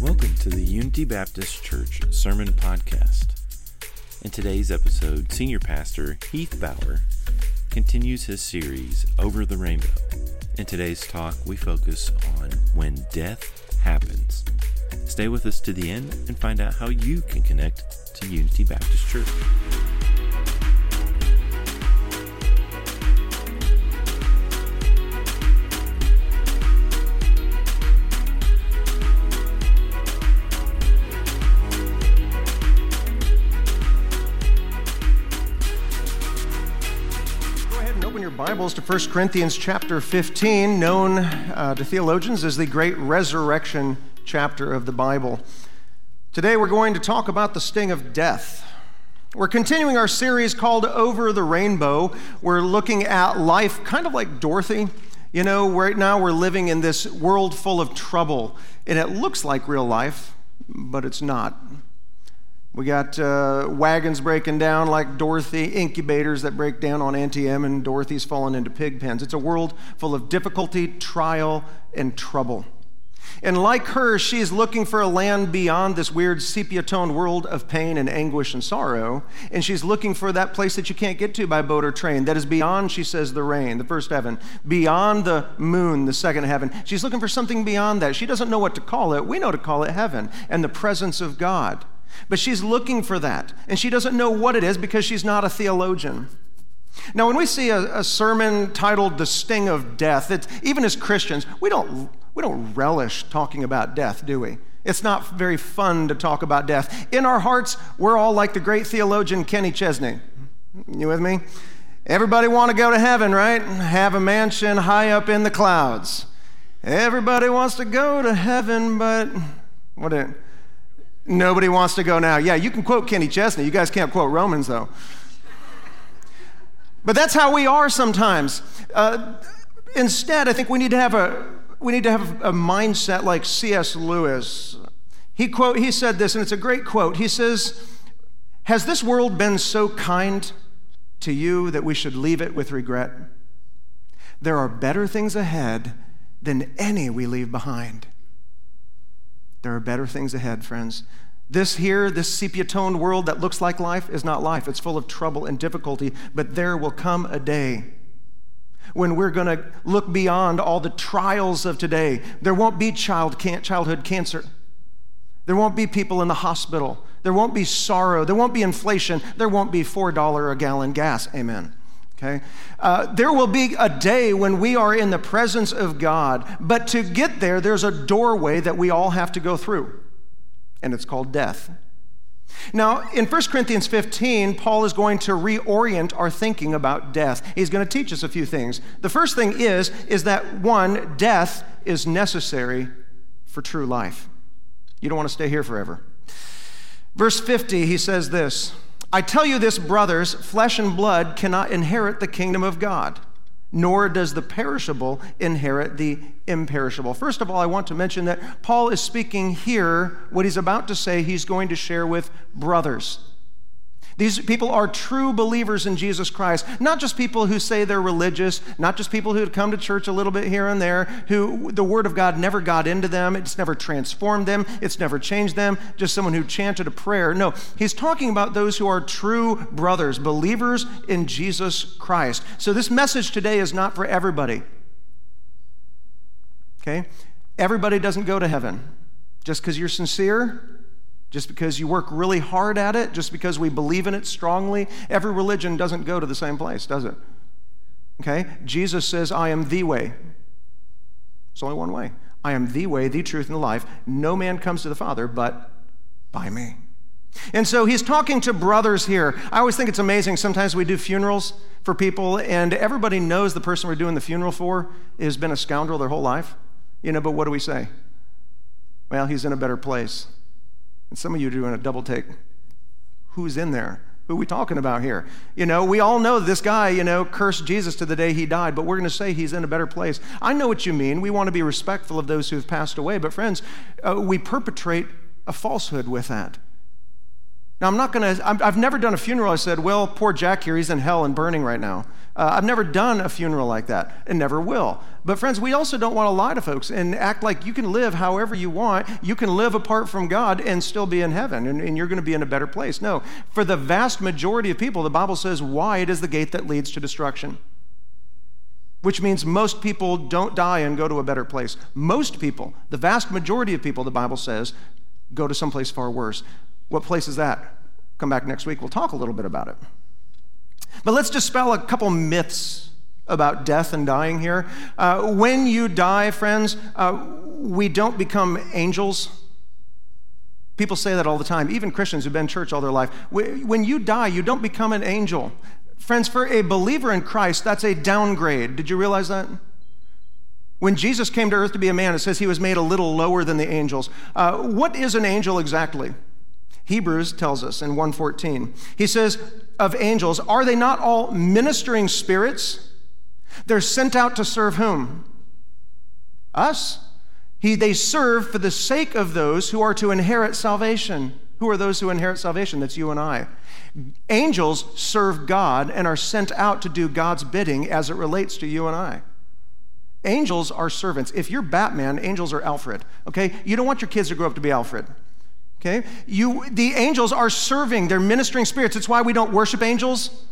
Welcome to the Unity Baptist Church Sermon Podcast. In today's episode, Senior Pastor Heath Bauer continues his series Over the Rainbow. In today's talk, we focus on when death happens. Stay with us to the end and find out how you can connect to Unity Baptist Church. Bibles to 1 Corinthians chapter 15, known uh, to theologians as the great resurrection chapter of the Bible. Today we're going to talk about the sting of death. We're continuing our series called Over the Rainbow. We're looking at life kind of like Dorothy. You know, right now we're living in this world full of trouble, and it looks like real life, but it's not. We got uh, wagons breaking down like Dorothy, incubators that break down on Em, and Dorothy's fallen into pig pens. It's a world full of difficulty, trial, and trouble. And like her, she's looking for a land beyond this weird sepia toned world of pain and anguish and sorrow. And she's looking for that place that you can't get to by boat or train, that is beyond, she says, the rain, the first heaven, beyond the moon, the second heaven. She's looking for something beyond that. She doesn't know what to call it. We know to call it heaven and the presence of God. But she's looking for that, and she doesn't know what it is because she's not a theologian. Now, when we see a, a sermon titled The Sting of Death, it's, even as Christians, we don't, we don't relish talking about death, do we? It's not very fun to talk about death. In our hearts, we're all like the great theologian Kenny Chesney. You with me? Everybody want to go to heaven, right? Have a mansion high up in the clouds. Everybody wants to go to heaven, but what? Nobody wants to go now. Yeah, you can quote Kenny Chesney. You guys can't quote Romans, though. But that's how we are sometimes. Uh, instead, I think we need to have a we need to have a mindset like C.S. Lewis. He quote he said this, and it's a great quote. He says, "Has this world been so kind to you that we should leave it with regret? There are better things ahead than any we leave behind." There are better things ahead, friends. This here, this sepia toned world that looks like life is not life. It's full of trouble and difficulty, but there will come a day when we're going to look beyond all the trials of today. There won't be child can- childhood cancer. There won't be people in the hospital. There won't be sorrow. There won't be inflation. There won't be $4 a gallon gas. Amen. Okay? Uh, there will be a day when we are in the presence of God, but to get there, there's a doorway that we all have to go through, and it's called death. Now, in 1 Corinthians 15, Paul is going to reorient our thinking about death. He's going to teach us a few things. The first thing is, is that one, death is necessary for true life. You don't want to stay here forever. Verse 50, he says this I tell you this, brothers, flesh and blood cannot inherit the kingdom of God, nor does the perishable inherit the imperishable. First of all, I want to mention that Paul is speaking here, what he's about to say, he's going to share with brothers. These people are true believers in Jesus Christ, not just people who say they're religious, not just people who come to church a little bit here and there, who the Word of God never got into them, it's never transformed them, it's never changed them, just someone who chanted a prayer. No, he's talking about those who are true brothers, believers in Jesus Christ. So this message today is not for everybody. Okay? Everybody doesn't go to heaven. Just because you're sincere, just because you work really hard at it, just because we believe in it strongly, every religion doesn't go to the same place, does it? Okay? Jesus says, I am the way. It's only one way. I am the way, the truth, and the life. No man comes to the Father but by me. And so he's talking to brothers here. I always think it's amazing. Sometimes we do funerals for people, and everybody knows the person we're doing the funeral for has been a scoundrel their whole life. You know, but what do we say? Well, he's in a better place. And some of you are doing a double take. Who's in there? Who are we talking about here? You know, we all know this guy, you know, cursed Jesus to the day he died, but we're going to say he's in a better place. I know what you mean. We want to be respectful of those who have passed away, but friends, uh, we perpetrate a falsehood with that. Now, I'm not going to, I've never done a funeral. I said, well, poor Jack here, he's in hell and burning right now. Uh, I've never done a funeral like that and never will. But, friends, we also don't want to lie to folks and act like you can live however you want. You can live apart from God and still be in heaven, and, and you're going to be in a better place. No, for the vast majority of people, the Bible says wide is the gate that leads to destruction which means most people don't die and go to a better place. Most people, the vast majority of people, the Bible says, go to someplace far worse. What place is that? Come back next week, we'll talk a little bit about it. But let's dispel a couple myths about death and dying here. Uh, when you die, friends, uh, we don't become angels. People say that all the time, even Christians who've been in church all their life. When you die, you don't become an angel. Friends, for a believer in Christ, that's a downgrade. Did you realize that? When Jesus came to earth to be a man, it says he was made a little lower than the angels. Uh, what is an angel exactly? Hebrews tells us in 114. He says of angels, are they not all ministering spirits? They're sent out to serve whom? Us. He, they serve for the sake of those who are to inherit salvation. Who are those who inherit salvation? That's you and I. Angels serve God and are sent out to do God's bidding as it relates to you and I. Angels are servants. If you're Batman, angels are Alfred. Okay? You don't want your kids to grow up to be Alfred. Okay? You the angels are serving, they're ministering spirits. It's why we don't worship angels.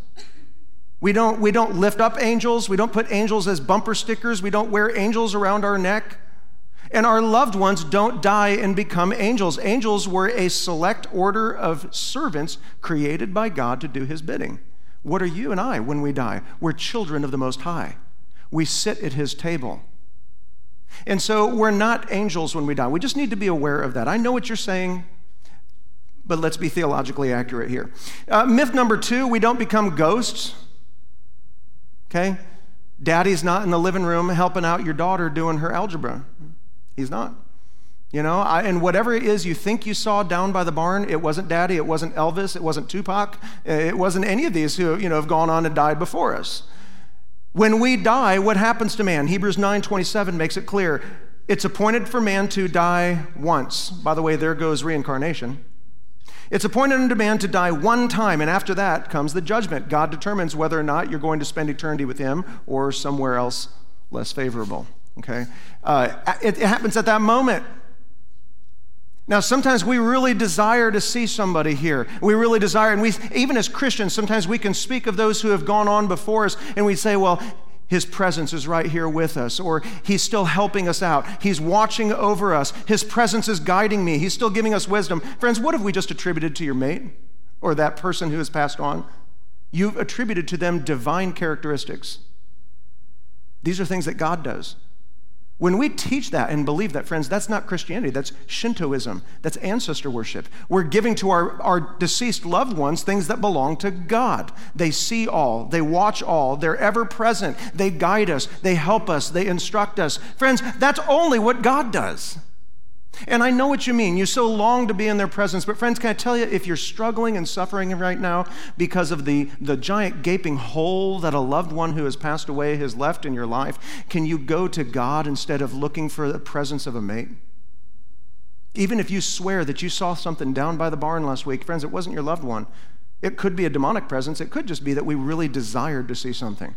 We don't, we don't lift up angels. We don't put angels as bumper stickers. We don't wear angels around our neck. And our loved ones don't die and become angels. Angels were a select order of servants created by God to do his bidding. What are you and I when we die? We're children of the Most High. We sit at his table. And so we're not angels when we die. We just need to be aware of that. I know what you're saying, but let's be theologically accurate here. Uh, myth number two we don't become ghosts. Okay? Daddy's not in the living room helping out your daughter doing her algebra. He's not. You know, I, and whatever it is you think you saw down by the barn, it wasn't Daddy, it wasn't Elvis, it wasn't Tupac, it wasn't any of these who, you know, have gone on and died before us. When we die, what happens to man? Hebrews 9:27 makes it clear. It's appointed for man to die once. By the way, there goes reincarnation. It's appointed unto man to die one time, and after that comes the judgment. God determines whether or not you're going to spend eternity with him or somewhere else less favorable okay? Uh, it, it happens at that moment. Now, sometimes we really desire to see somebody here. We really desire, and we, even as Christians, sometimes we can speak of those who have gone on before us, and we say, well, his presence is right here with us, or he's still helping us out. He's watching over us. His presence is guiding me. He's still giving us wisdom. Friends, what have we just attributed to your mate or that person who has passed on? You've attributed to them divine characteristics. These are things that God does. When we teach that and believe that, friends, that's not Christianity. That's Shintoism. That's ancestor worship. We're giving to our, our deceased loved ones things that belong to God. They see all, they watch all, they're ever present, they guide us, they help us, they instruct us. Friends, that's only what God does. And I know what you mean. You so long to be in their presence. But, friends, can I tell you, if you're struggling and suffering right now because of the, the giant gaping hole that a loved one who has passed away has left in your life, can you go to God instead of looking for the presence of a mate? Even if you swear that you saw something down by the barn last week, friends, it wasn't your loved one. It could be a demonic presence. It could just be that we really desired to see something.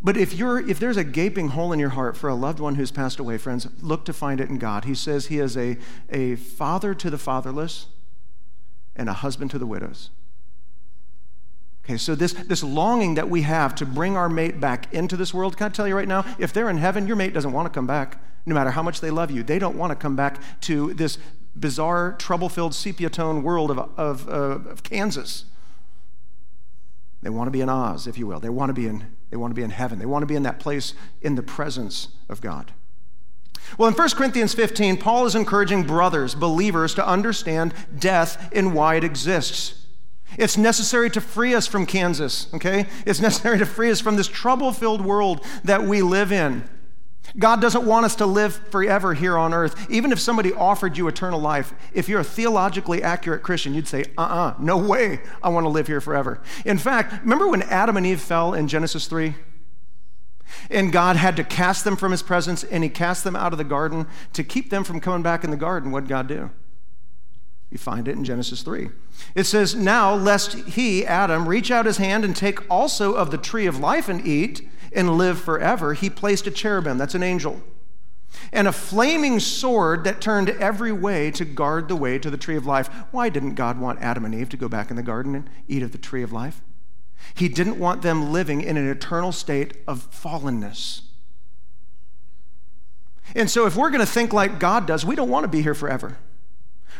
But if, you're, if there's a gaping hole in your heart for a loved one who's passed away, friends, look to find it in God. He says he is a, a father to the fatherless and a husband to the widows. Okay, so this, this longing that we have to bring our mate back into this world, can I tell you right now, if they're in heaven, your mate doesn't want to come back, no matter how much they love you. They don't want to come back to this bizarre, trouble filled, sepia tone world of, of, uh, of Kansas. They want to be in Oz, if you will. They want to be in, they want to be in heaven. They want to be in that place in the presence of God. Well, in 1 Corinthians 15, Paul is encouraging brothers, believers, to understand death and why it exists. It's necessary to free us from Kansas, okay? It's necessary to free us from this trouble filled world that we live in. God doesn't want us to live forever here on earth. Even if somebody offered you eternal life, if you're a theologically accurate Christian, you'd say, uh uh-uh, uh no way, I want to live here forever. In fact, remember when Adam and Eve fell in Genesis 3? And God had to cast them from his presence, and he cast them out of the garden to keep them from coming back in the garden. What did God do? You find it in Genesis 3. It says, Now, lest he, Adam, reach out his hand and take also of the tree of life and eat and live forever, he placed a cherubim, that's an angel, and a flaming sword that turned every way to guard the way to the tree of life. Why didn't God want Adam and Eve to go back in the garden and eat of the tree of life? He didn't want them living in an eternal state of fallenness. And so, if we're going to think like God does, we don't want to be here forever.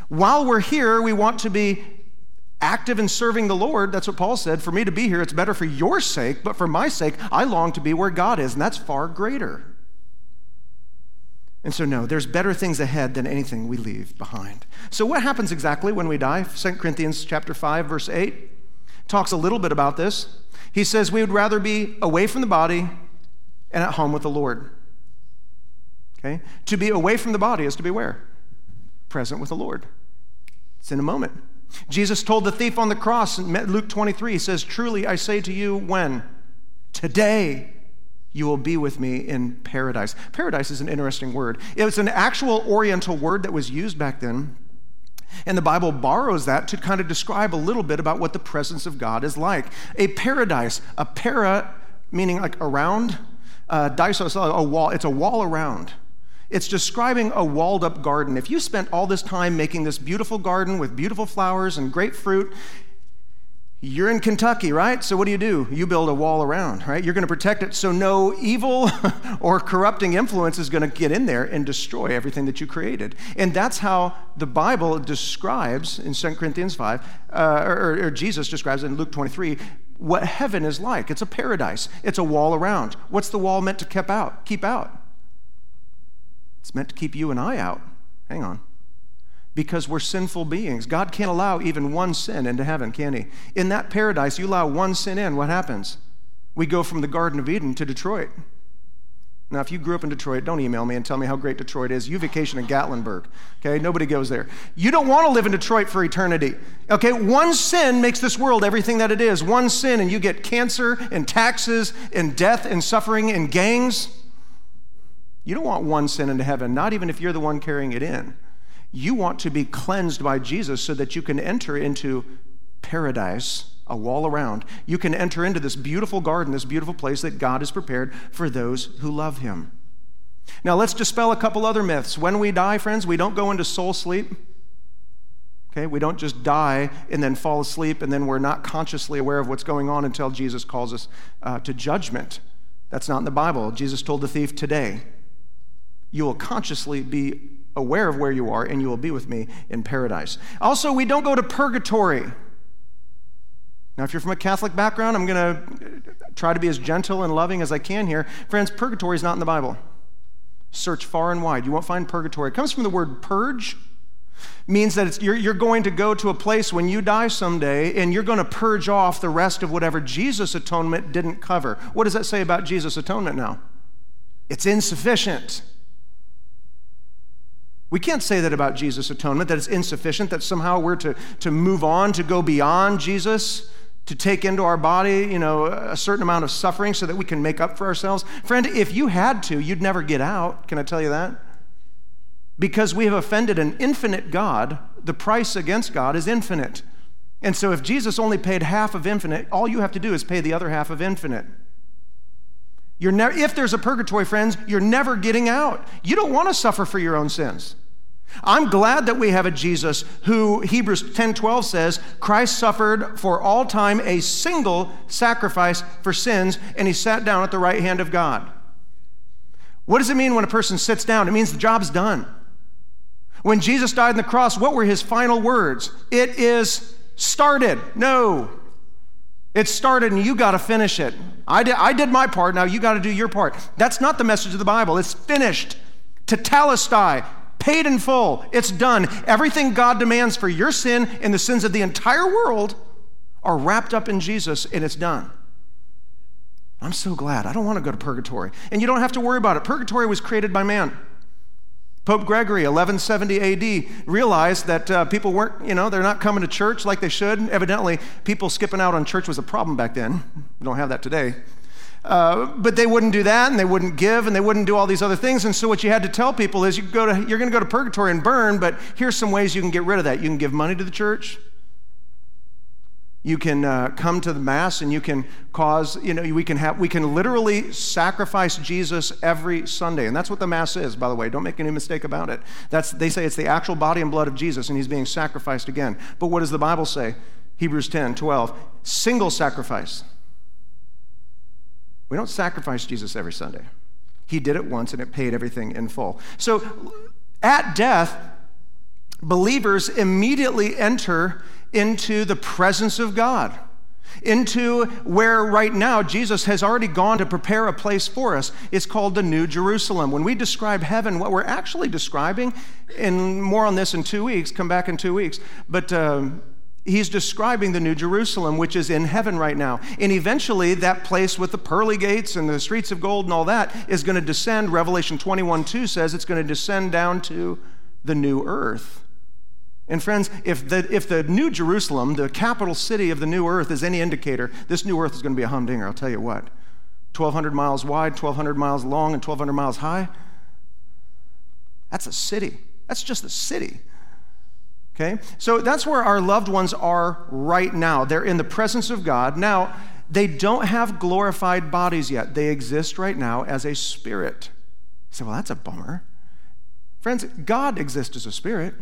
While we're here, we want to be active in serving the Lord. That's what Paul said. For me to be here, it's better for your sake, but for my sake, I long to be where God is, and that's far greater. And so, no, there's better things ahead than anything we leave behind. So, what happens exactly when we die? 2 Corinthians chapter 5, verse 8 talks a little bit about this. He says we would rather be away from the body and at home with the Lord. Okay? To be away from the body is to be where? Present with the Lord. It's in a moment. Jesus told the thief on the cross in Luke 23, he says, Truly I say to you, when? Today you will be with me in paradise. Paradise is an interesting word. It was an actual Oriental word that was used back then. And the Bible borrows that to kind of describe a little bit about what the presence of God is like. A paradise, a para meaning like around, uh, disos, a wall, it's a wall around. It's describing a walled up garden. If you spent all this time making this beautiful garden with beautiful flowers and great fruit, you're in Kentucky, right? So what do you do? You build a wall around, right? You're going to protect it so no evil or corrupting influence is going to get in there and destroy everything that you created. And that's how the Bible describes in 2 Corinthians 5, uh, or, or Jesus describes in Luke 23, what heaven is like. It's a paradise. It's a wall around. What's the wall meant to keep out? Keep out. It's meant to keep you and I out. Hang on. Because we're sinful beings. God can't allow even one sin into heaven, can He? In that paradise, you allow one sin in, what happens? We go from the Garden of Eden to Detroit. Now, if you grew up in Detroit, don't email me and tell me how great Detroit is. You vacation in Gatlinburg, okay? Nobody goes there. You don't want to live in Detroit for eternity, okay? One sin makes this world everything that it is. One sin, and you get cancer and taxes and death and suffering and gangs. You don't want one sin into heaven, not even if you're the one carrying it in. You want to be cleansed by Jesus so that you can enter into paradise, a wall around. You can enter into this beautiful garden, this beautiful place that God has prepared for those who love Him. Now, let's dispel a couple other myths. When we die, friends, we don't go into soul sleep. Okay, we don't just die and then fall asleep and then we're not consciously aware of what's going on until Jesus calls us uh, to judgment. That's not in the Bible. Jesus told the thief today, you will consciously be aware of where you are, and you will be with me in paradise. Also, we don't go to purgatory. Now, if you're from a Catholic background, I'm going to try to be as gentle and loving as I can here. Friends, purgatory is not in the Bible. Search far and wide. You won't find purgatory. It comes from the word purge, means that you're, you're going to go to a place when you die someday and you're going to purge off the rest of whatever Jesus' atonement didn't cover. What does that say about Jesus' atonement now? It's insufficient. We can't say that about Jesus' atonement, that it's insufficient, that somehow we're to, to move on, to go beyond Jesus, to take into our body, you know, a certain amount of suffering so that we can make up for ourselves. Friend, if you had to, you'd never get out. Can I tell you that? Because we have offended an infinite God, the price against God is infinite. And so if Jesus only paid half of infinite, all you have to do is pay the other half of infinite. You're ne- if there's a purgatory, friends, you're never getting out. You don't want to suffer for your own sins. I'm glad that we have a Jesus who Hebrews 10:12 says, Christ suffered for all time a single sacrifice for sins and he sat down at the right hand of God. What does it mean when a person sits down? It means the job's done. When Jesus died on the cross, what were his final words? It is started. No. It started and you got to finish it. I did, I did my part, now you got to do your part. That's not the message of the Bible. It's finished. Tetelestai, paid in full. It's done. Everything God demands for your sin and the sins of the entire world are wrapped up in Jesus and it's done. I'm so glad. I don't want to go to purgatory. And you don't have to worry about it. Purgatory was created by man. Pope Gregory, 1170 AD, realized that uh, people weren't, you know, they're not coming to church like they should. Evidently, people skipping out on church was a problem back then. We don't have that today. Uh, but they wouldn't do that, and they wouldn't give, and they wouldn't do all these other things. And so, what you had to tell people is, you go to, you're going to go to purgatory and burn, but here's some ways you can get rid of that. You can give money to the church. You can uh, come to the mass, and you can cause, you know, we can have, we can literally sacrifice Jesus every Sunday, and that's what the mass is, by the way. Don't make any mistake about it. That's they say it's the actual body and blood of Jesus, and he's being sacrificed again. But what does the Bible say? Hebrews 10, 12, single sacrifice. We don't sacrifice Jesus every Sunday. He did it once and it paid everything in full. So at death, believers immediately enter into the presence of God, into where right now Jesus has already gone to prepare a place for us. It's called the New Jerusalem. When we describe heaven, what we're actually describing, and more on this in two weeks, come back in two weeks, but. Um, he's describing the New Jerusalem, which is in heaven right now. And eventually, that place with the pearly gates and the streets of gold and all that is going to descend. Revelation 21 2 says it's going to descend down to the new earth. And friends, if the, if the New Jerusalem, the capital city of the new earth, is any indicator, this new earth is going to be a humdinger, I'll tell you what. 1,200 miles wide, 1,200 miles long, and 1,200 miles high. That's a city. That's just a city. Okay? So that's where our loved ones are right now. They're in the presence of God. Now, they don't have glorified bodies yet. They exist right now as a spirit. You say, well, that's a bummer. Friends, God exists as a spirit.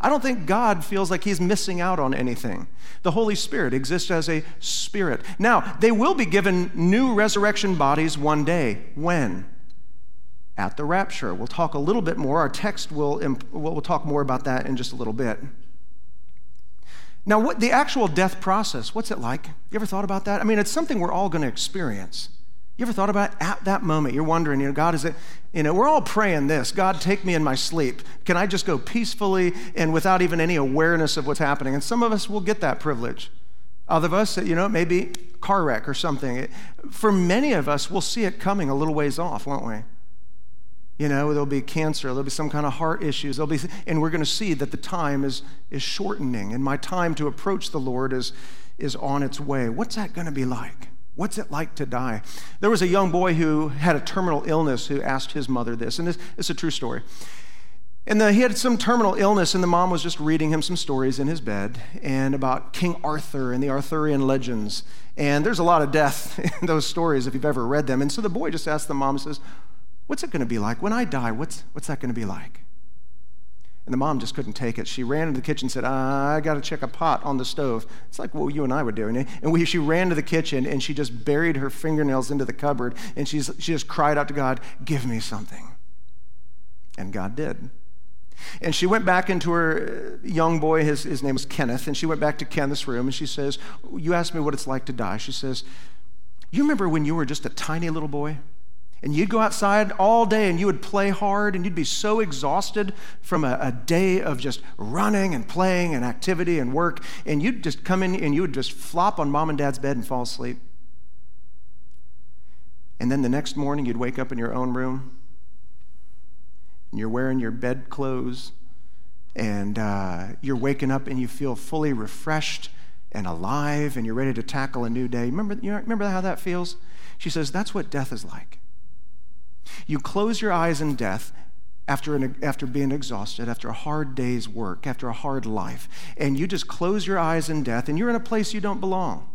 I don't think God feels like he's missing out on anything. The Holy Spirit exists as a spirit. Now, they will be given new resurrection bodies one day. When? at the rapture. We'll talk a little bit more. Our text will, we'll talk more about that in just a little bit. Now, what the actual death process, what's it like? You ever thought about that? I mean, it's something we're all going to experience. You ever thought about at that moment? You're wondering, you know, God, is it, you know, we're all praying this God, take me in my sleep. Can I just go peacefully and without even any awareness of what's happening? And some of us will get that privilege. Other of us, you know, maybe car wreck or something. For many of us, we'll see it coming a little ways off, won't we? You know, there'll be cancer, there'll be some kind of heart issues, there'll be, and we're going to see that the time is, is shortening, and my time to approach the Lord is, is on its way. What's that going to be like? What's it like to die? There was a young boy who had a terminal illness who asked his mother this, and this, it's a true story. And the, he had some terminal illness, and the mom was just reading him some stories in his bed and about King Arthur and the Arthurian legends. And there's a lot of death in those stories if you've ever read them. And so the boy just asked the mom, says, What's it going to be like? When I die, what's, what's that going to be like? And the mom just couldn't take it. She ran into the kitchen and said, I got to check a pot on the stove. It's like what you and I were doing. And we, she ran to the kitchen and she just buried her fingernails into the cupboard and she's, she just cried out to God, Give me something. And God did. And she went back into her uh, young boy, his, his name was Kenneth, and she went back to Kenneth's room and she says, You asked me what it's like to die. She says, You remember when you were just a tiny little boy? And you'd go outside all day and you would play hard and you'd be so exhausted from a, a, day of just running and playing and activity and work. And you'd just come in and you would just flop on mom and dad's bed and fall asleep. And then the next morning you'd wake up in your own room and you're wearing your bed clothes and uh, you're waking up and you feel fully refreshed and alive and you're ready to tackle a new day. Remember, you remember how that feels? She says, That's what death is like. You close your eyes in death after, an, after being exhausted, after a hard day's work, after a hard life, and you just close your eyes in death, and you're in a place you don't belong,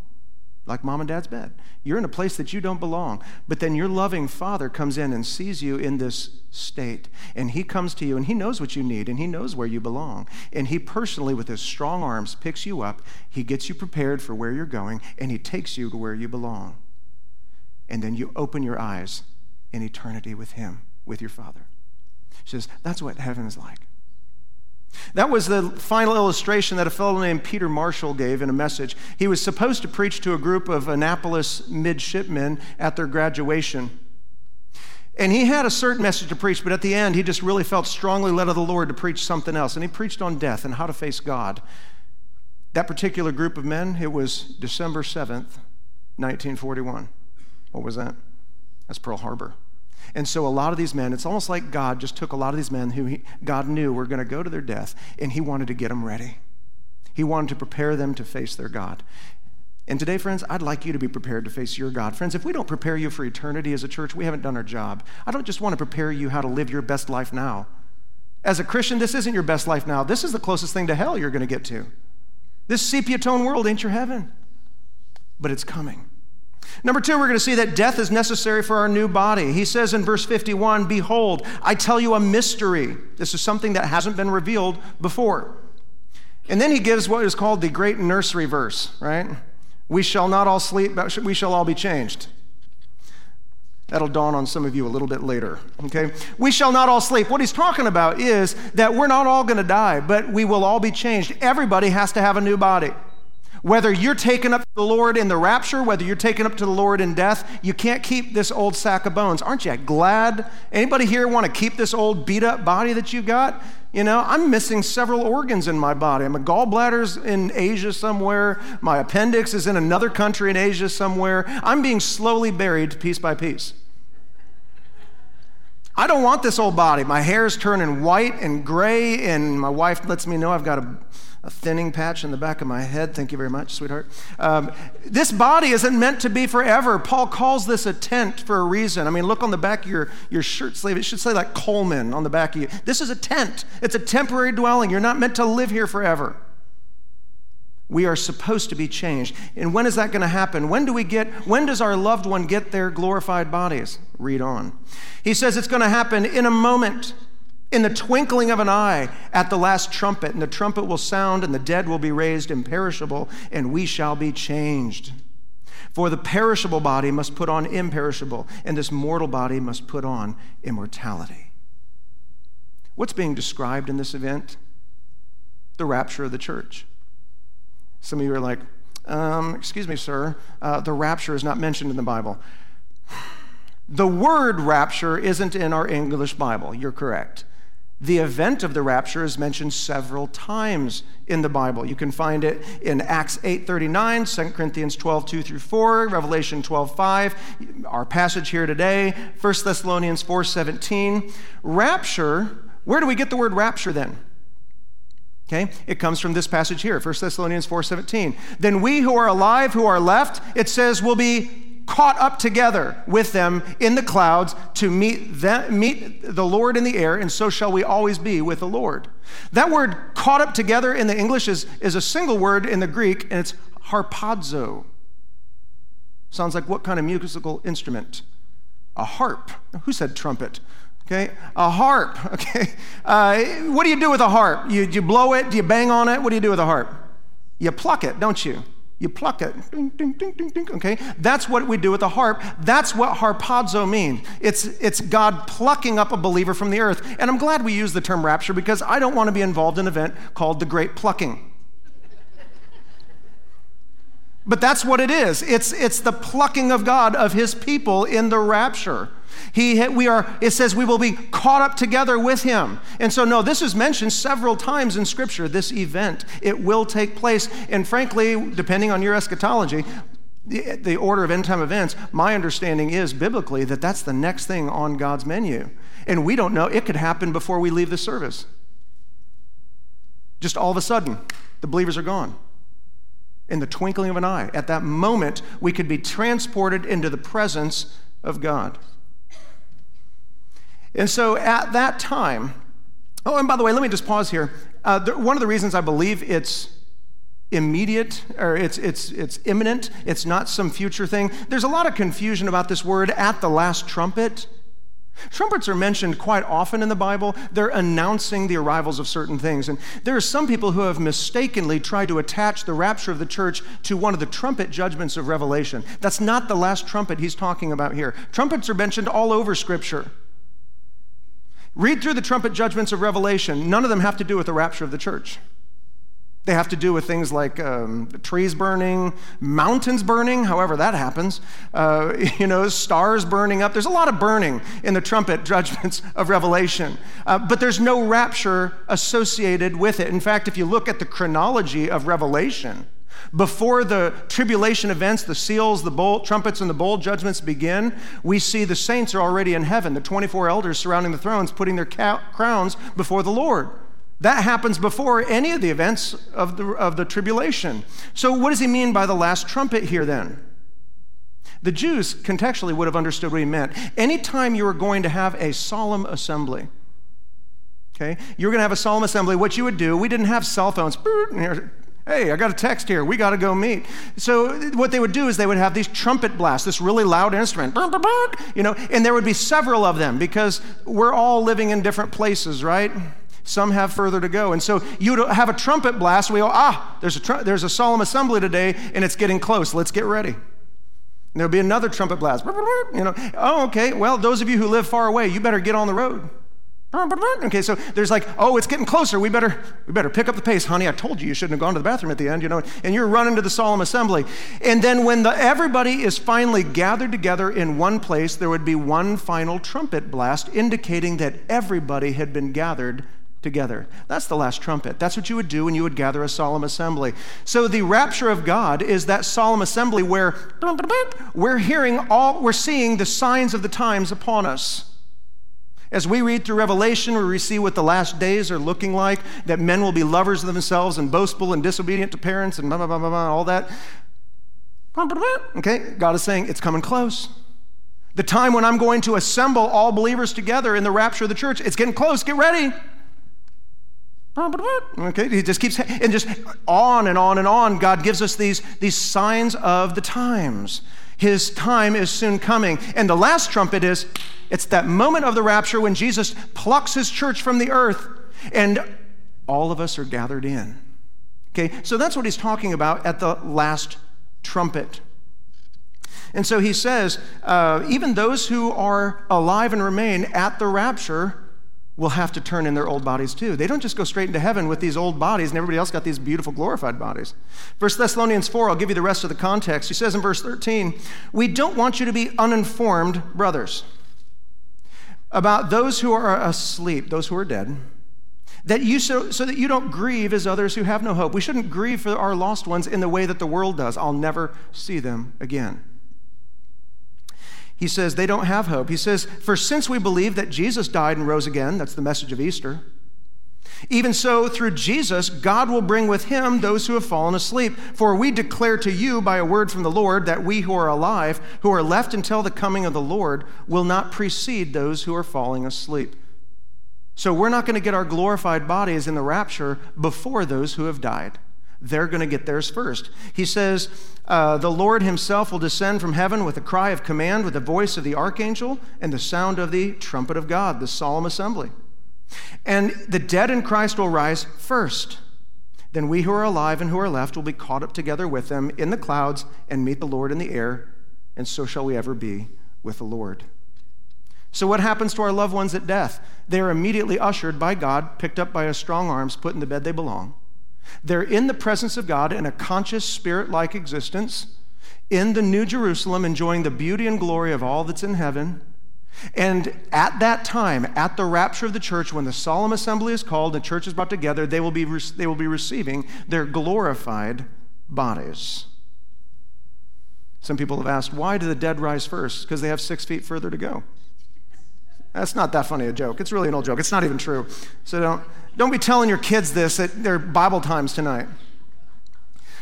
like mom and dad's bed. You're in a place that you don't belong. But then your loving father comes in and sees you in this state, and he comes to you, and he knows what you need, and he knows where you belong. And he personally, with his strong arms, picks you up, he gets you prepared for where you're going, and he takes you to where you belong. And then you open your eyes in eternity with Him, with your Father. She says, That's what heaven is like. That was the final illustration that a fellow named Peter Marshall gave in a message. He was supposed to preach to a group of Annapolis midshipmen at their graduation. And he had a certain message to preach, but at the end, he just really felt strongly led of the Lord to preach something else. And he preached on death and how to face God. That particular group of men, it was December 7th, 1941. What was that? That's Pearl Harbor. And so a lot of these men, it's almost like God just took a lot of these men who he, God knew were going to go to their death, and he wanted to get them ready. He wanted to prepare them to face their God. And today, friends, I'd like you to be prepared to face your God. Friends, if we don't prepare you for eternity as a church, we haven't done our job. I don't just want to prepare you how to live your best life now. As a Christian, this isn't your best life now. This is the closest thing to hell you're going to get to. This sepia tone world ain't your heaven, but it's coming. Number two, we're going to see that death is necessary for our new body. He says in verse 51 Behold, I tell you a mystery. This is something that hasn't been revealed before. And then he gives what is called the great nursery verse, right? We shall not all sleep, but we shall all be changed. That'll dawn on some of you a little bit later, okay? We shall not all sleep. What he's talking about is that we're not all going to die, but we will all be changed. Everybody has to have a new body. Whether you're taken up to the Lord in the rapture, whether you're taken up to the Lord in death, you can't keep this old sack of bones. Aren't you glad? Anybody here want to keep this old beat up body that you've got? You know, I'm missing several organs in my body. My gallbladder's in Asia somewhere. My appendix is in another country in Asia somewhere. I'm being slowly buried piece by piece. I don't want this old body. My hair's turning white and gray, and my wife lets me know I've got a, a thinning patch in the back of my head. Thank you very much, sweetheart. Um, this body isn't meant to be forever. Paul calls this a tent for a reason. I mean, look on the back of your, your shirt sleeve. It should say like Coleman on the back of you. This is a tent, it's a temporary dwelling. You're not meant to live here forever. We are supposed to be changed. And when is that going to happen? When do we get when does our loved one get their glorified bodies? Read on. He says it's going to happen in a moment, in the twinkling of an eye, at the last trumpet, and the trumpet will sound and the dead will be raised imperishable, and we shall be changed. For the perishable body must put on imperishable, and this mortal body must put on immortality. What's being described in this event? The rapture of the church. Some of you are like, um, excuse me, sir, uh, the rapture is not mentioned in the Bible. The word rapture isn't in our English Bible. You're correct. The event of the rapture is mentioned several times in the Bible. You can find it in Acts 8:39, 2 Corinthians 12, 2 through 4, Revelation 12, 5, our passage here today, 1 Thessalonians 4, 17. Rapture, where do we get the word rapture then? Okay? It comes from this passage here, 1 Thessalonians 4:17. Then we who are alive, who are left, it says will be caught up together with them in the clouds to meet, them, meet the Lord in the air, and so shall we always be with the Lord. That word caught up together in the English is, is a single word in the Greek, and it's harpazo. Sounds like what kind of musical instrument? A harp. Who said trumpet? Okay, a harp. Okay, uh, what do you do with a harp? You, you blow it? Do you bang on it? What do you do with a harp? You pluck it, don't you? You pluck it. Ding, ding, ding, ding, ding. Okay, that's what we do with a harp. That's what harpazo means. It's it's God plucking up a believer from the earth. And I'm glad we use the term rapture because I don't want to be involved in an event called the Great Plucking. But that's what it is. It's, it's the plucking of God of his people in the rapture. He, we are, it says we will be caught up together with him. And so, no, this is mentioned several times in Scripture, this event. It will take place. And frankly, depending on your eschatology, the, the order of end time events, my understanding is biblically that that's the next thing on God's menu. And we don't know, it could happen before we leave the service. Just all of a sudden, the believers are gone in the twinkling of an eye. At that moment, we could be transported into the presence of God. And so at that time, oh, and by the way, let me just pause here. Uh, the, one of the reasons I believe it's immediate or it's, it's, it's imminent, it's not some future thing, there's a lot of confusion about this word at the last trumpet. Trumpets are mentioned quite often in the Bible. They're announcing the arrivals of certain things. And there are some people who have mistakenly tried to attach the rapture of the church to one of the trumpet judgments of Revelation. That's not the last trumpet he's talking about here. Trumpets are mentioned all over Scripture. Read through the trumpet judgments of Revelation. None of them have to do with the rapture of the church. They have to do with things like um, trees burning, mountains burning, however that happens, uh, you know, stars burning up. There's a lot of burning in the trumpet judgments of Revelation, uh, but there's no rapture associated with it. In fact, if you look at the chronology of Revelation, before the tribulation events, the seals, the bowl, trumpets, and the bowl judgments begin, we see the saints are already in heaven, the 24 elders surrounding the thrones, putting their crowns before the Lord. That happens before any of the events of the, of the tribulation. So, what does he mean by the last trumpet here then? The Jews contextually would have understood what he meant. Anytime you were going to have a solemn assembly, okay, you were going to have a solemn assembly, what you would do, we didn't have cell phones. Hey, I got a text here. We got to go meet. So what they would do is they would have these trumpet blasts, this really loud instrument, you know, and there would be several of them because we're all living in different places, right? Some have further to go. And so you'd have a trumpet blast. We go, ah, there's a, tr- there's a solemn assembly today, and it's getting close. Let's get ready. And there'll be another trumpet blast. You know, oh, okay. Well, those of you who live far away, you better get on the road. Okay, so there's like, oh, it's getting closer. We better, we better pick up the pace, honey. I told you you shouldn't have gone to the bathroom at the end, you know. And you're running to the solemn assembly, and then when the, everybody is finally gathered together in one place, there would be one final trumpet blast, indicating that everybody had been gathered together. That's the last trumpet. That's what you would do when you would gather a solemn assembly. So the rapture of God is that solemn assembly where we're hearing all, we're seeing the signs of the times upon us. As we read through Revelation, we see what the last days are looking like, that men will be lovers of themselves and boastful and disobedient to parents and blah, blah, blah, blah, blah all that. Okay, God is saying it's coming close. The time when I'm going to assemble all believers together in the rapture of the church, it's getting close. Get ready. Okay, he just keeps, and just on and on and on, God gives us these, these signs of the times. His time is soon coming. And the last trumpet is it's that moment of the rapture when Jesus plucks his church from the earth and all of us are gathered in. Okay, so that's what he's talking about at the last trumpet. And so he says, uh, even those who are alive and remain at the rapture will have to turn in their old bodies too. They don't just go straight into heaven with these old bodies and everybody else got these beautiful glorified bodies. 1 Thessalonians 4, I'll give you the rest of the context. He says in verse 13, We don't want you to be uninformed, brothers, about those who are asleep, those who are dead, that you so, so that you don't grieve as others who have no hope. We shouldn't grieve for our lost ones in the way that the world does. I'll never see them again he says they don't have hope. He says, For since we believe that Jesus died and rose again, that's the message of Easter, even so, through Jesus, God will bring with him those who have fallen asleep. For we declare to you by a word from the Lord that we who are alive, who are left until the coming of the Lord, will not precede those who are falling asleep. So we're not going to get our glorified bodies in the rapture before those who have died they're going to get theirs first. He says, uh, The Lord himself will descend from heaven with a cry of command, with the voice of the archangel, and the sound of the trumpet of God, the solemn assembly. And the dead in Christ will rise first. Then we who are alive and who are left will be caught up together with them in the clouds and meet the Lord in the air, and so shall we ever be with the Lord. So, what happens to our loved ones at death? They are immediately ushered by God, picked up by his strong arms, put in the bed they belong. They're in the presence of God in a conscious, spirit like existence in the New Jerusalem, enjoying the beauty and glory of all that's in heaven. And at that time, at the rapture of the church, when the solemn assembly is called, the church is brought together, they will be, they will be receiving their glorified bodies. Some people have asked, why do the dead rise first? Because they have six feet further to go. That's not that funny a joke. It's really an old joke. It's not even true. So don't, don't be telling your kids this at their Bible times tonight.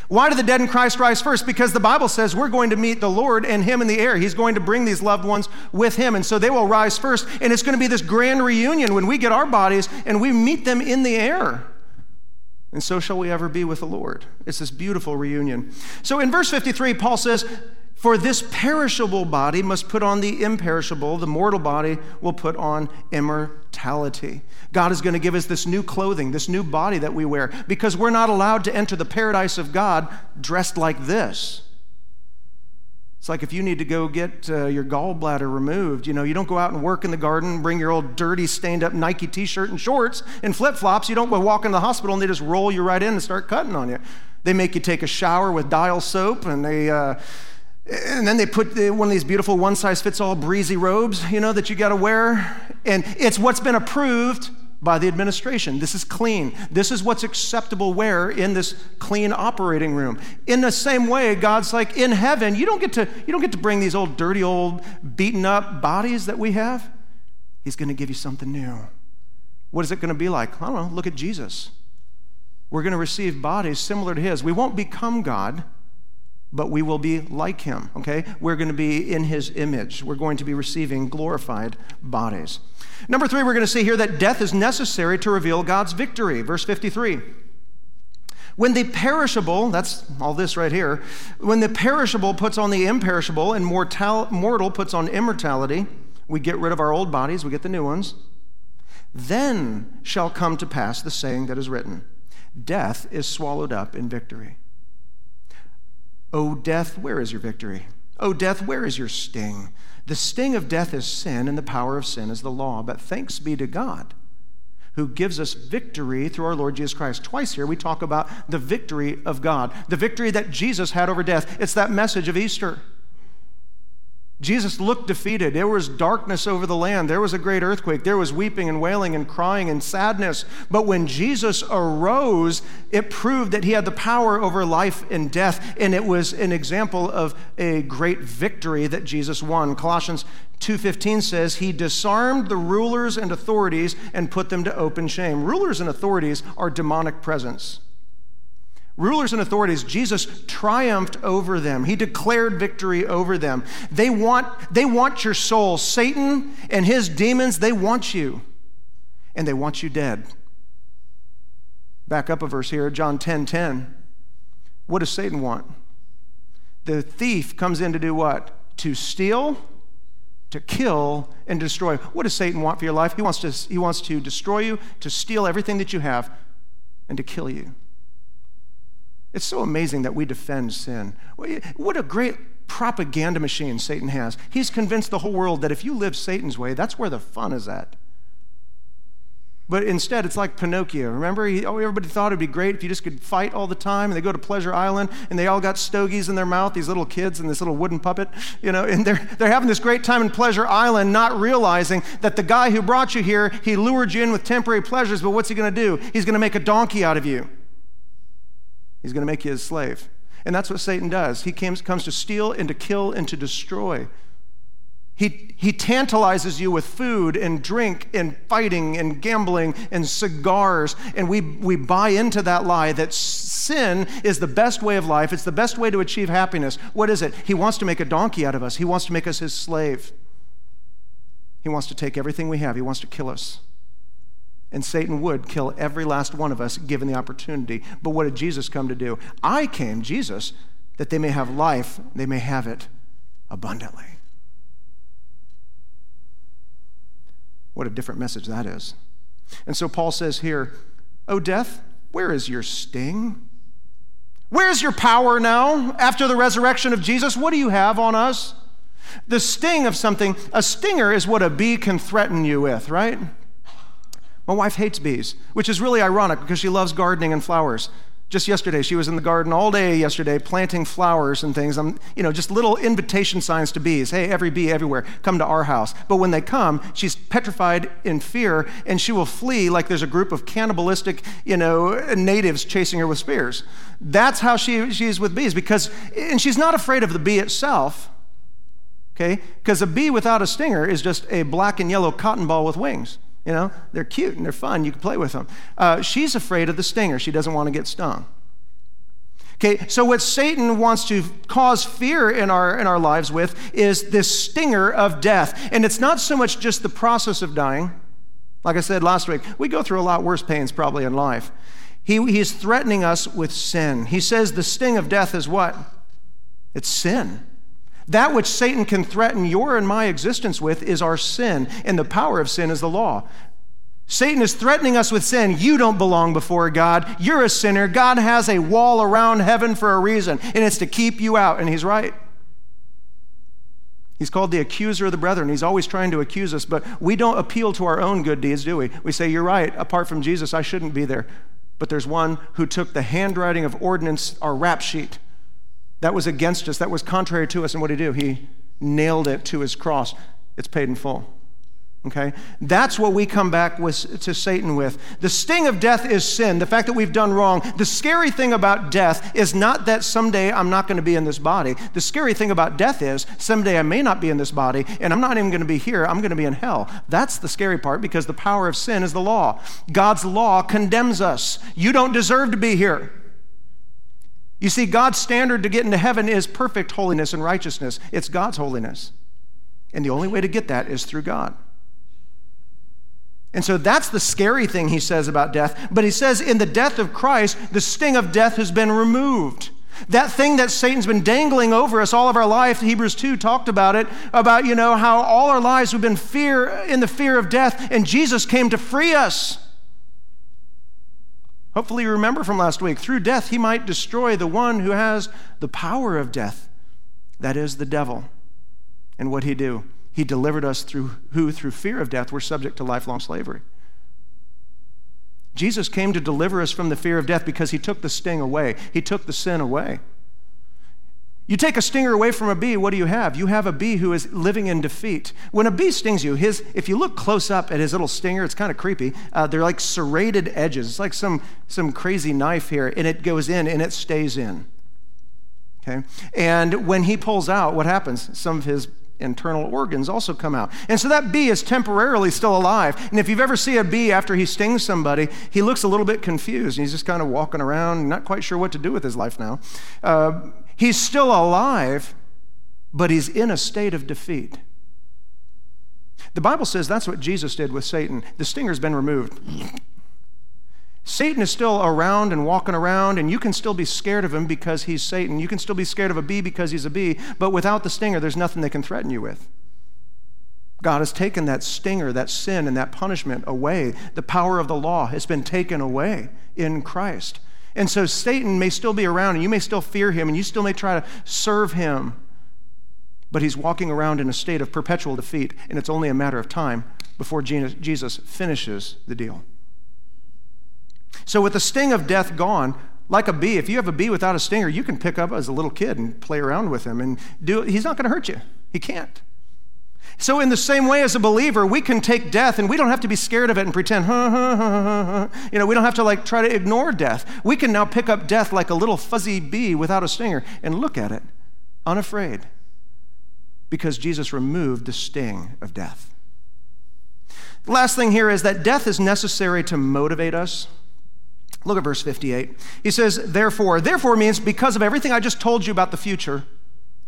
Why do the dead in Christ rise first? Because the Bible says we're going to meet the Lord and Him in the air. He's going to bring these loved ones with Him. And so they will rise first. And it's going to be this grand reunion when we get our bodies and we meet them in the air. And so shall we ever be with the Lord. It's this beautiful reunion. So in verse 53, Paul says, for this perishable body must put on the imperishable, the mortal body will put on immortality. God is going to give us this new clothing, this new body that we wear, because we're not allowed to enter the paradise of God dressed like this. It's like if you need to go get uh, your gallbladder removed, you know, you don't go out and work in the garden, bring your old dirty, stained up Nike t shirt and shorts and flip flops. You don't walk in the hospital and they just roll you right in and start cutting on you. They make you take a shower with dial soap and they, uh, and then they put one of these beautiful one size fits all breezy robes, you know, that you got to wear. And it's what's been approved by the administration. This is clean. This is what's acceptable wear in this clean operating room. In the same way, God's like, in heaven, you don't get to, you don't get to bring these old, dirty, old, beaten up bodies that we have. He's going to give you something new. What is it going to be like? I don't know. Look at Jesus. We're going to receive bodies similar to his. We won't become God, but we will be like him, okay? We're going to be in his image. We're going to be receiving glorified bodies. Number three, we're going to see here that death is necessary to reveal God's victory. Verse 53. When the perishable, that's all this right here, when the perishable puts on the imperishable and mortal, mortal puts on immortality, we get rid of our old bodies, we get the new ones. Then shall come to pass the saying that is written Death is swallowed up in victory. O death, where is your victory? O death, where is your sting? The sting of death is sin, and the power of sin is the law. But thanks be to God who gives us victory through our Lord Jesus Christ. Twice here we talk about the victory of God, the victory that Jesus had over death. It's that message of Easter. Jesus looked defeated. There was darkness over the land. There was a great earthquake. There was weeping and wailing and crying and sadness. But when Jesus arose, it proved that he had the power over life and death. And it was an example of a great victory that Jesus won. Colossians 2:15 says he disarmed the rulers and authorities and put them to open shame. Rulers and authorities are demonic presence. Rulers and authorities, Jesus triumphed over them. He declared victory over them. They want, they want your soul. Satan and his demons, they want you. And they want you dead. Back up a verse here, John 10 10. What does Satan want? The thief comes in to do what? To steal, to kill, and destroy. What does Satan want for your life? He wants to, he wants to destroy you, to steal everything that you have, and to kill you. It's so amazing that we defend sin. What a great propaganda machine Satan has. He's convinced the whole world that if you live Satan's way, that's where the fun is at. But instead, it's like Pinocchio. Remember, he, oh, everybody thought it'd be great if you just could fight all the time. And they go to Pleasure Island, and they all got stogies in their mouth, these little kids and this little wooden puppet, you know, and they're, they're having this great time in Pleasure Island, not realizing that the guy who brought you here, he lured you in with temporary pleasures, but what's he going to do? He's going to make a donkey out of you. He's going to make you his slave. And that's what Satan does. He comes, comes to steal and to kill and to destroy. He, he tantalizes you with food and drink and fighting and gambling and cigars. And we, we buy into that lie that sin is the best way of life. It's the best way to achieve happiness. What is it? He wants to make a donkey out of us, he wants to make us his slave. He wants to take everything we have, he wants to kill us. And Satan would kill every last one of us given the opportunity. But what did Jesus come to do? I came, Jesus, that they may have life, they may have it abundantly. What a different message that is. And so Paul says here, Oh, death, where is your sting? Where's your power now after the resurrection of Jesus? What do you have on us? The sting of something, a stinger is what a bee can threaten you with, right? My wife hates bees, which is really ironic because she loves gardening and flowers. Just yesterday, she was in the garden all day yesterday planting flowers and things. I'm, you know, just little invitation signs to bees. Hey, every bee everywhere, come to our house. But when they come, she's petrified in fear and she will flee like there's a group of cannibalistic, you know, natives chasing her with spears. That's how she, she is with bees because, and she's not afraid of the bee itself, okay? Because a bee without a stinger is just a black and yellow cotton ball with wings. You know, they're cute and they're fun. You can play with them. Uh, she's afraid of the stinger. She doesn't want to get stung. Okay, so what Satan wants to cause fear in our, in our lives with is this stinger of death. And it's not so much just the process of dying. Like I said last week, we go through a lot worse pains probably in life. He, he's threatening us with sin. He says the sting of death is what? It's sin. That which Satan can threaten your and my existence with is our sin, and the power of sin is the law. Satan is threatening us with sin. You don't belong before God. You're a sinner. God has a wall around heaven for a reason, and it's to keep you out. And he's right. He's called the accuser of the brethren. He's always trying to accuse us, but we don't appeal to our own good deeds, do we? We say, You're right. Apart from Jesus, I shouldn't be there. But there's one who took the handwriting of ordinance, our rap sheet, that was against us, that was contrary to us. And what did he do? He nailed it to his cross. It's paid in full. Okay? That's what we come back with, to Satan with. The sting of death is sin, the fact that we've done wrong. The scary thing about death is not that someday I'm not going to be in this body. The scary thing about death is someday I may not be in this body, and I'm not even going to be here. I'm going to be in hell. That's the scary part because the power of sin is the law. God's law condemns us. You don't deserve to be here. You see, God's standard to get into heaven is perfect holiness and righteousness, it's God's holiness. And the only way to get that is through God. And so that's the scary thing he says about death. But he says, in the death of Christ, the sting of death has been removed. That thing that Satan's been dangling over us all of our life, Hebrews 2 talked about it, about, you know, how all our lives we've been fear in the fear of death, and Jesus came to free us. Hopefully, you remember from last week through death, he might destroy the one who has the power of death, that is, the devil. And what he do? He delivered us through who, through fear of death, were subject to lifelong slavery. Jesus came to deliver us from the fear of death because he took the sting away, he took the sin away. You take a stinger away from a bee, what do you have? You have a bee who is living in defeat. When a bee stings you, his, if you look close up at his little stinger, it's kind of creepy. Uh, they're like serrated edges. It's like some, some crazy knife here, and it goes in and it stays in. Okay? And when he pulls out, what happens? Some of his internal organs also come out. And so that bee is temporarily still alive. And if you've ever seen a bee after he stings somebody, he looks a little bit confused. He's just kind of walking around, not quite sure what to do with his life now. Uh, he's still alive, but he's in a state of defeat. The Bible says that's what Jesus did with Satan. The stinger's been removed. Satan is still around and walking around, and you can still be scared of him because he's Satan. You can still be scared of a bee because he's a bee, but without the stinger, there's nothing they can threaten you with. God has taken that stinger, that sin, and that punishment away. The power of the law has been taken away in Christ. And so Satan may still be around, and you may still fear him, and you still may try to serve him, but he's walking around in a state of perpetual defeat, and it's only a matter of time before Jesus finishes the deal. So, with the sting of death gone, like a bee, if you have a bee without a stinger, you can pick up as a little kid and play around with him and do he's not going to hurt you. He can't. So, in the same way as a believer, we can take death and we don't have to be scared of it and pretend, huh, huh, huh. You know, we don't have to like try to ignore death. We can now pick up death like a little fuzzy bee without a stinger and look at it unafraid because Jesus removed the sting of death. The last thing here is that death is necessary to motivate us. Look at verse 58. He says, Therefore, therefore means because of everything I just told you about the future,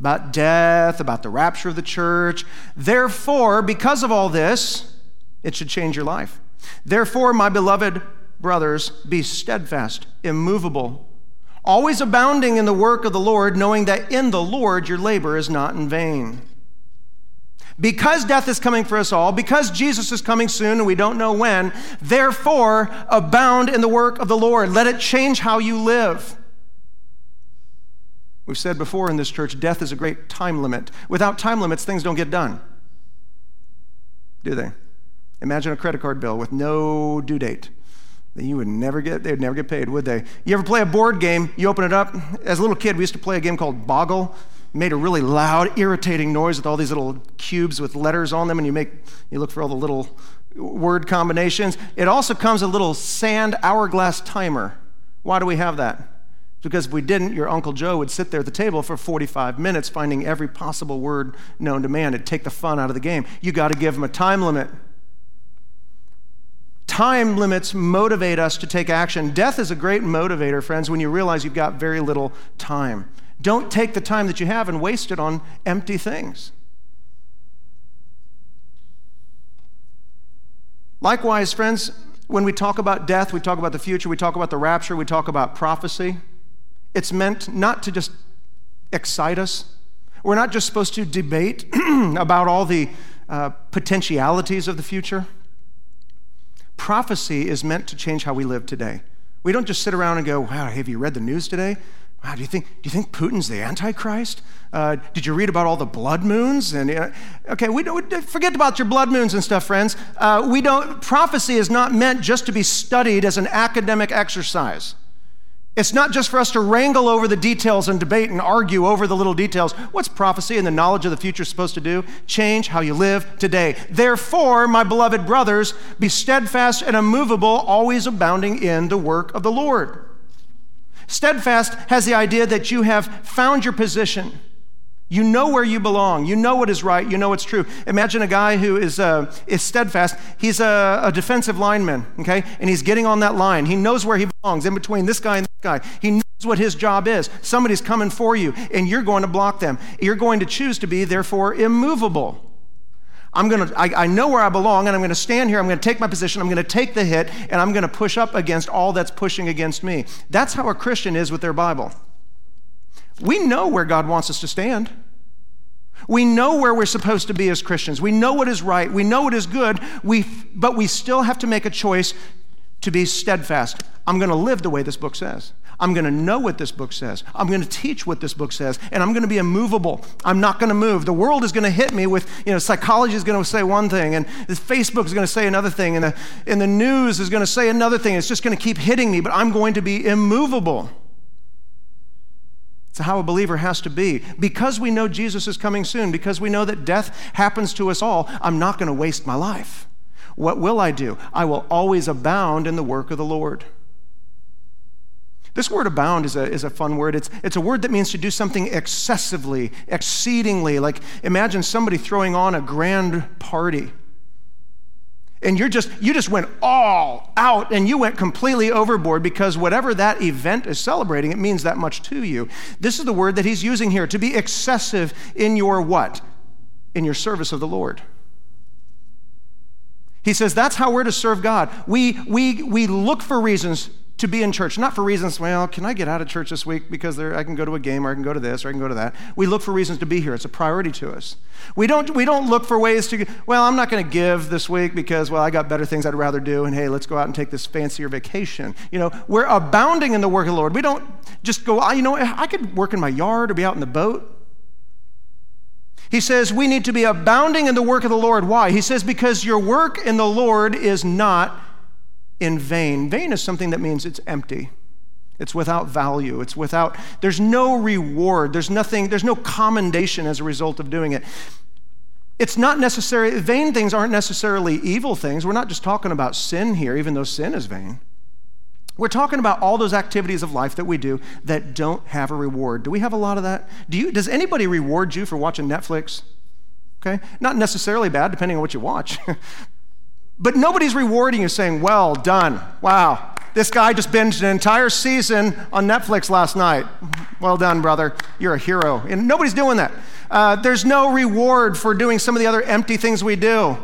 about death, about the rapture of the church. Therefore, because of all this, it should change your life. Therefore, my beloved brothers, be steadfast, immovable, always abounding in the work of the Lord, knowing that in the Lord your labor is not in vain. Because death is coming for us all, because Jesus is coming soon and we don't know when, therefore abound in the work of the Lord. Let it change how you live. We've said before in this church, death is a great time limit. Without time limits, things don't get done. Do they? Imagine a credit card bill with no due date. You would never get, they'd never get paid, would they? You ever play a board game? You open it up. As a little kid, we used to play a game called Boggle made a really loud, irritating noise with all these little cubes with letters on them, and you make you look for all the little word combinations. It also comes a little sand hourglass timer. Why do we have that? Because if we didn't, your Uncle Joe would sit there at the table for 45 minutes finding every possible word known to man. It'd take the fun out of the game. You got to give him a time limit. Time limits motivate us to take action. Death is a great motivator, friends, when you realize you've got very little time. Don't take the time that you have and waste it on empty things. Likewise, friends, when we talk about death, we talk about the future, we talk about the rapture, we talk about prophecy. It's meant not to just excite us. We're not just supposed to debate about all the uh, potentialities of the future. Prophecy is meant to change how we live today. We don't just sit around and go, wow, have you read the news today? Wow, do you think, do you think Putin's the Antichrist? Uh, did you read about all the blood moons? And uh, okay, we don't forget about your blood moons and stuff, friends. Uh, we don't. Prophecy is not meant just to be studied as an academic exercise. It's not just for us to wrangle over the details and debate and argue over the little details. What's prophecy and the knowledge of the future supposed to do? Change how you live today. Therefore, my beloved brothers, be steadfast and immovable, always abounding in the work of the Lord. Steadfast has the idea that you have found your position. You know where you belong. You know what is right. You know what's true. Imagine a guy who is, uh, is steadfast. He's a, a, defensive lineman, okay? And he's getting on that line. He knows where he belongs in between this guy and this guy. He knows what his job is. Somebody's coming for you, and you're going to block them. You're going to choose to be, therefore, immovable. I'm going to, I, I know where I belong, and I'm going to stand here. I'm going to take my position. I'm going to take the hit, and I'm going to push up against all that's pushing against me. That's how a Christian is with their Bible. We know where God wants us to stand. We know where we're supposed to be as Christians. We know what is right. We know what is good. We, but we still have to make a choice to be steadfast. I'm going to live the way this book says. I'm going to know what this book says. I'm going to teach what this book says. And I'm going to be immovable. I'm not going to move. The world is going to hit me with, you know, psychology is going to say one thing, and Facebook is going to say another thing, and the, and the news is going to say another thing. It's just going to keep hitting me, but I'm going to be immovable. It's how a believer has to be. Because we know Jesus is coming soon, because we know that death happens to us all, I'm not going to waste my life. What will I do? I will always abound in the work of the Lord. This word abound is a, is a fun word. It's, it's a word that means to do something excessively, exceedingly. Like imagine somebody throwing on a grand party and you're just you just went all out and you went completely overboard because whatever that event is celebrating it means that much to you. This is the word that he's using here to be excessive in your what? In your service of the lord. He says that's how we're to serve god. We we we look for reasons to be in church, not for reasons, well, can I get out of church this week because there, I can go to a game or I can go to this or I can go to that. We look for reasons to be here. It's a priority to us. We don't, we don't look for ways to, well, I'm not going to give this week because, well, I got better things I'd rather do, and hey, let's go out and take this fancier vacation. You know, we're abounding in the work of the Lord. We don't just go, you know, I could work in my yard or be out in the boat. He says we need to be abounding in the work of the Lord. Why? He says because your work in the Lord is not in vain. Vain is something that means it's empty. It's without value. It's without, there's no reward. There's nothing, there's no commendation as a result of doing it. It's not necessary, vain things aren't necessarily evil things. We're not just talking about sin here, even though sin is vain. We're talking about all those activities of life that we do that don't have a reward. Do we have a lot of that? Do you, does anybody reward you for watching Netflix? Okay? Not necessarily bad, depending on what you watch. But nobody's rewarding you saying, well done. Wow, this guy just binged an entire season on Netflix last night. Well done, brother. You're a hero. And nobody's doing that. Uh, there's no reward for doing some of the other empty things we do.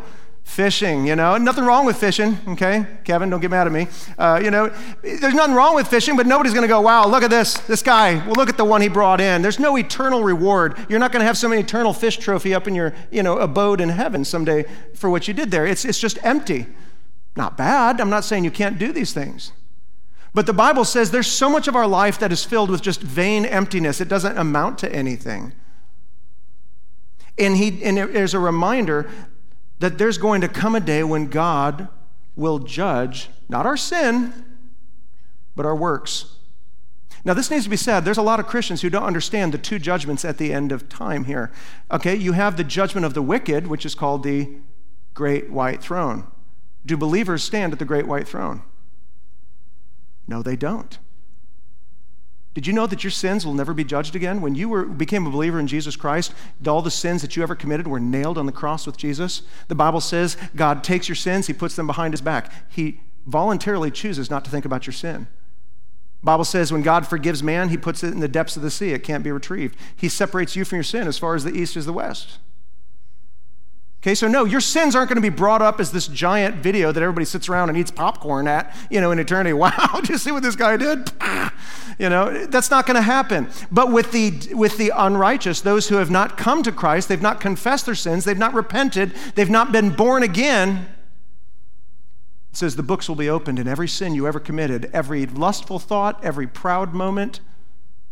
Fishing, you know, nothing wrong with fishing, okay? Kevin, don't get mad at me. Uh, you know, there's nothing wrong with fishing, but nobody's gonna go, wow, look at this, this guy, well, look at the one he brought in. There's no eternal reward. You're not gonna have some eternal fish trophy up in your, you know, abode in heaven someday for what you did there. It's, it's just empty. Not bad. I'm not saying you can't do these things. But the Bible says there's so much of our life that is filled with just vain emptiness, it doesn't amount to anything. And, he, and there's a reminder that there's going to come a day when God will judge not our sin, but our works. Now, this needs to be said. There's a lot of Christians who don't understand the two judgments at the end of time here. Okay, you have the judgment of the wicked, which is called the great white throne. Do believers stand at the great white throne? No, they don't. Did you know that your sins will never be judged again? When you were, became a believer in Jesus Christ, all the sins that you ever committed were nailed on the cross with Jesus. The Bible says God takes your sins, He puts them behind His back. He voluntarily chooses not to think about your sin. Bible says when God forgives man, He puts it in the depths of the sea. It can't be retrieved. He separates you from your sin as far as the east is the west. Okay, so no, your sins aren't going to be brought up as this giant video that everybody sits around and eats popcorn at, you know, in eternity. Wow, did you see what this guy did? You know, that's not going to happen. But with the, with the unrighteous, those who have not come to Christ, they've not confessed their sins, they've not repented, they've not been born again, it says the books will be opened and every sin you ever committed, every lustful thought, every proud moment,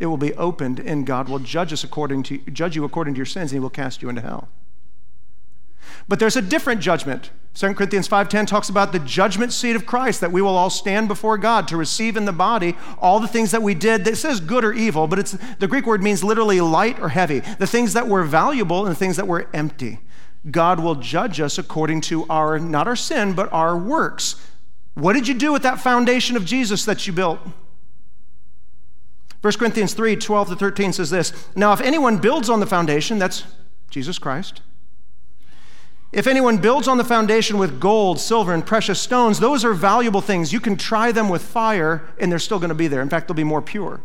it will be opened and God will judge us according to judge you according to your sins and he will cast you into hell. But there's a different judgment. 2 Corinthians 5:10 talks about the judgment seat of Christ that we will all stand before God to receive in the body all the things that we did. It says good or evil, but it's the Greek word means literally light or heavy. The things that were valuable and the things that were empty. God will judge us according to our not our sin, but our works. What did you do with that foundation of Jesus that you built? 1 Corinthians 3 12 to 13 says this Now, if anyone builds on the foundation, that's Jesus Christ. If anyone builds on the foundation with gold, silver, and precious stones, those are valuable things. You can try them with fire, and they're still going to be there. In fact, they'll be more pure.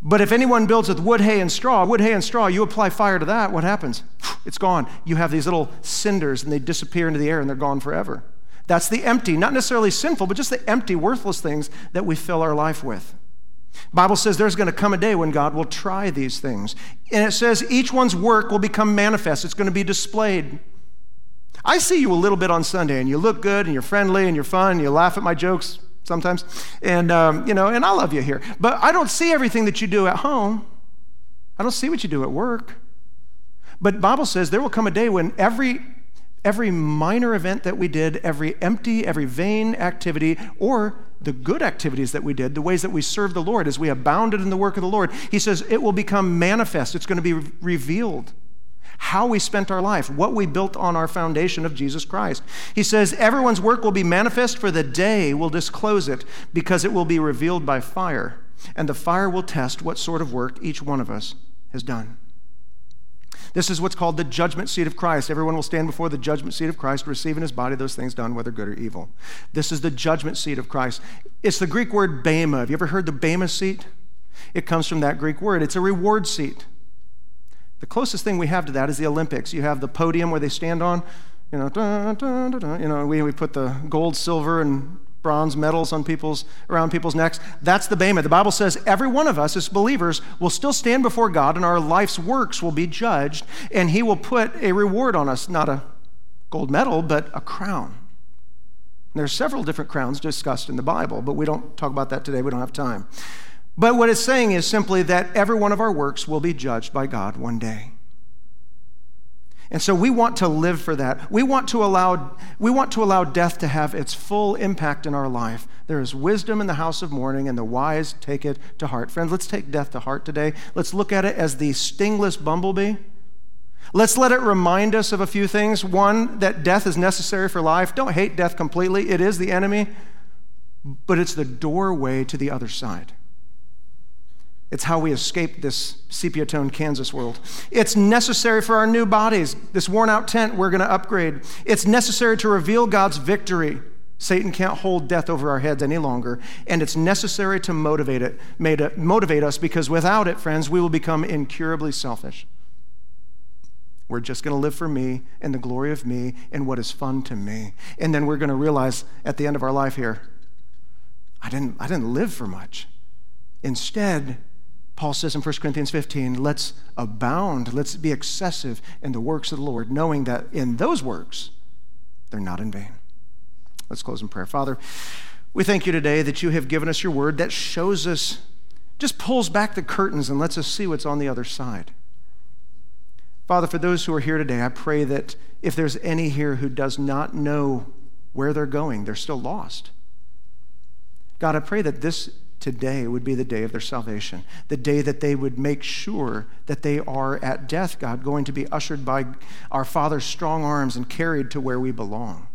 But if anyone builds with wood, hay, and straw, wood, hay, and straw, you apply fire to that, what happens? It's gone. You have these little cinders, and they disappear into the air, and they're gone forever. That's the empty, not necessarily sinful, but just the empty, worthless things that we fill our life with. Bible says there's going to come a day when God will try these things. And it says each one's work will become manifest. It's going to be displayed. I see you a little bit on Sunday and you look good and you're friendly and you're fun and you laugh at my jokes sometimes. And, um, you know, and I love you here. But I don't see everything that you do at home. I don't see what you do at work. But Bible says there will come a day when every every minor event that we did, every empty, every vain activity, or the good activities that we did, the ways that we served the Lord as we abounded in the work of the Lord, he says it will become manifest. It's going to be re- revealed. How we spent our life, what we built on our foundation of Jesus Christ. He says, Everyone's work will be manifest, for the day will disclose it, because it will be revealed by fire. And the fire will test what sort of work each one of us has done. This is what's called the judgment seat of Christ. Everyone will stand before the judgment seat of Christ, receiving his body those things done, whether good or evil. This is the judgment seat of Christ. It's the Greek word bema. Have you ever heard the bema seat? It comes from that Greek word. It's a reward seat. The closest thing we have to that is the Olympics. You have the podium where they stand on, you know, dun, dun, dun, you know, we, we put the gold, silver, and bronze medals on people's around people's necks. That's the bema. The Bible says every one of us as believers will still stand before God and our life's works will be judged and he will put a reward on us, not a gold medal, but a crown. There are several different crowns discussed in the Bible, but we don't talk about that today. We don't have time. But what it's saying is simply that every one of our works will be judged by God one day. And so we want to live for that. We want to allow, we want to allow death to have its full impact in our life. There is wisdom in the house of mourning, and the wise take it to heart. Friends, let's take death to heart today. Let's look at it as the stingless bumblebee. Let's let it remind us of a few things. One, that death is necessary for life. Don't hate death completely, it is the enemy, but it's the doorway to the other side. It's how we escape this sepia toned Kansas world. It's necessary for our new bodies. This worn out tent we're going to upgrade. It's necessary to reveal God's victory. Satan can't hold death over our heads any longer. And it's necessary to motivate it, motivate us because without it, friends, we will become incurably selfish. We're just going to live for me and the glory of me and what is fun to me. And then we're going to realize at the end of our life here, I didn't, I didn't live for much. Instead, Paul says in 1 Corinthians 15, let's abound, let's be excessive in the works of the Lord, knowing that in those works, they're not in vain. Let's close in prayer. Father, we thank you today that you have given us your word that shows us, just pulls back the curtains and lets us see what's on the other side. Father, for those who are here today, I pray that if there's any here who does not know where they're going, they're still lost. God, I pray that this today would be the day of their salvation, the day that they would make sure that they are at death, God, going to be ushered by our Father's strong arms and carried to where we belong.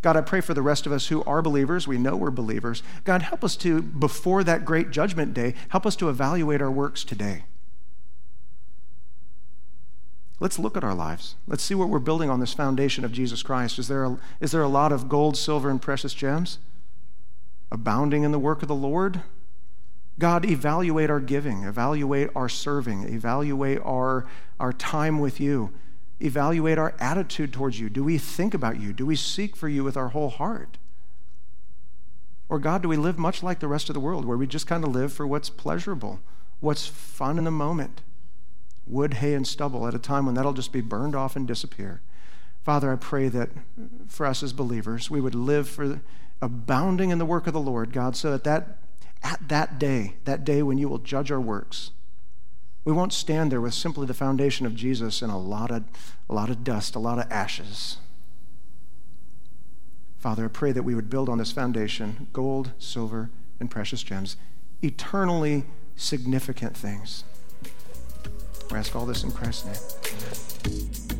God, I pray for the rest of us who are believers. We know we're believers. God, help us to, before that great judgment day, help us to evaluate our works today. Let's look at our lives. Let's see what we're building on this foundation of Jesus Christ. Is there a, is there a lot of gold, silver, and precious gems? Abounding in the work of the Lord. God, evaluate our giving, evaluate our serving, evaluate our, our time with you, evaluate our attitude towards you. Do we think about you? Do we seek for you with our whole heart? Or, God, do we live much like the rest of the world, where we just kind of live for what's pleasurable, what's fun in the moment? Wood, hay, and stubble at a time when that'll just be burned off and disappear. Father, I pray that for us as believers, we would live for abounding in the work of the Lord, God, so that, that at that day, that day when you will judge our works, We won't stand there with simply the foundation of Jesus and a lot of, a lot of dust, a lot of ashes. Father, I pray that we would build on this foundation gold, silver, and precious gems, eternally significant things. We ask all this in Christ's name.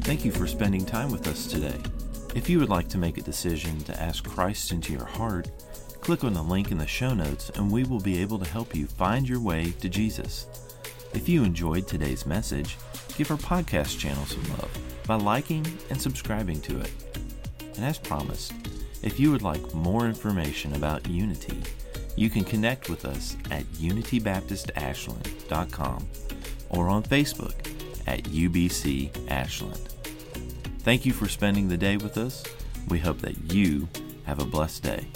Thank you for spending time with us today. If you would like to make a decision to ask Christ into your heart, click on the link in the show notes and we will be able to help you find your way to Jesus. If you enjoyed today's message, give our podcast channel some love by liking and subscribing to it. And as promised, if you would like more information about Unity, you can connect with us at unitybaptistashland.com or on Facebook at UBC Ashland. Thank you for spending the day with us. We hope that you have a blessed day.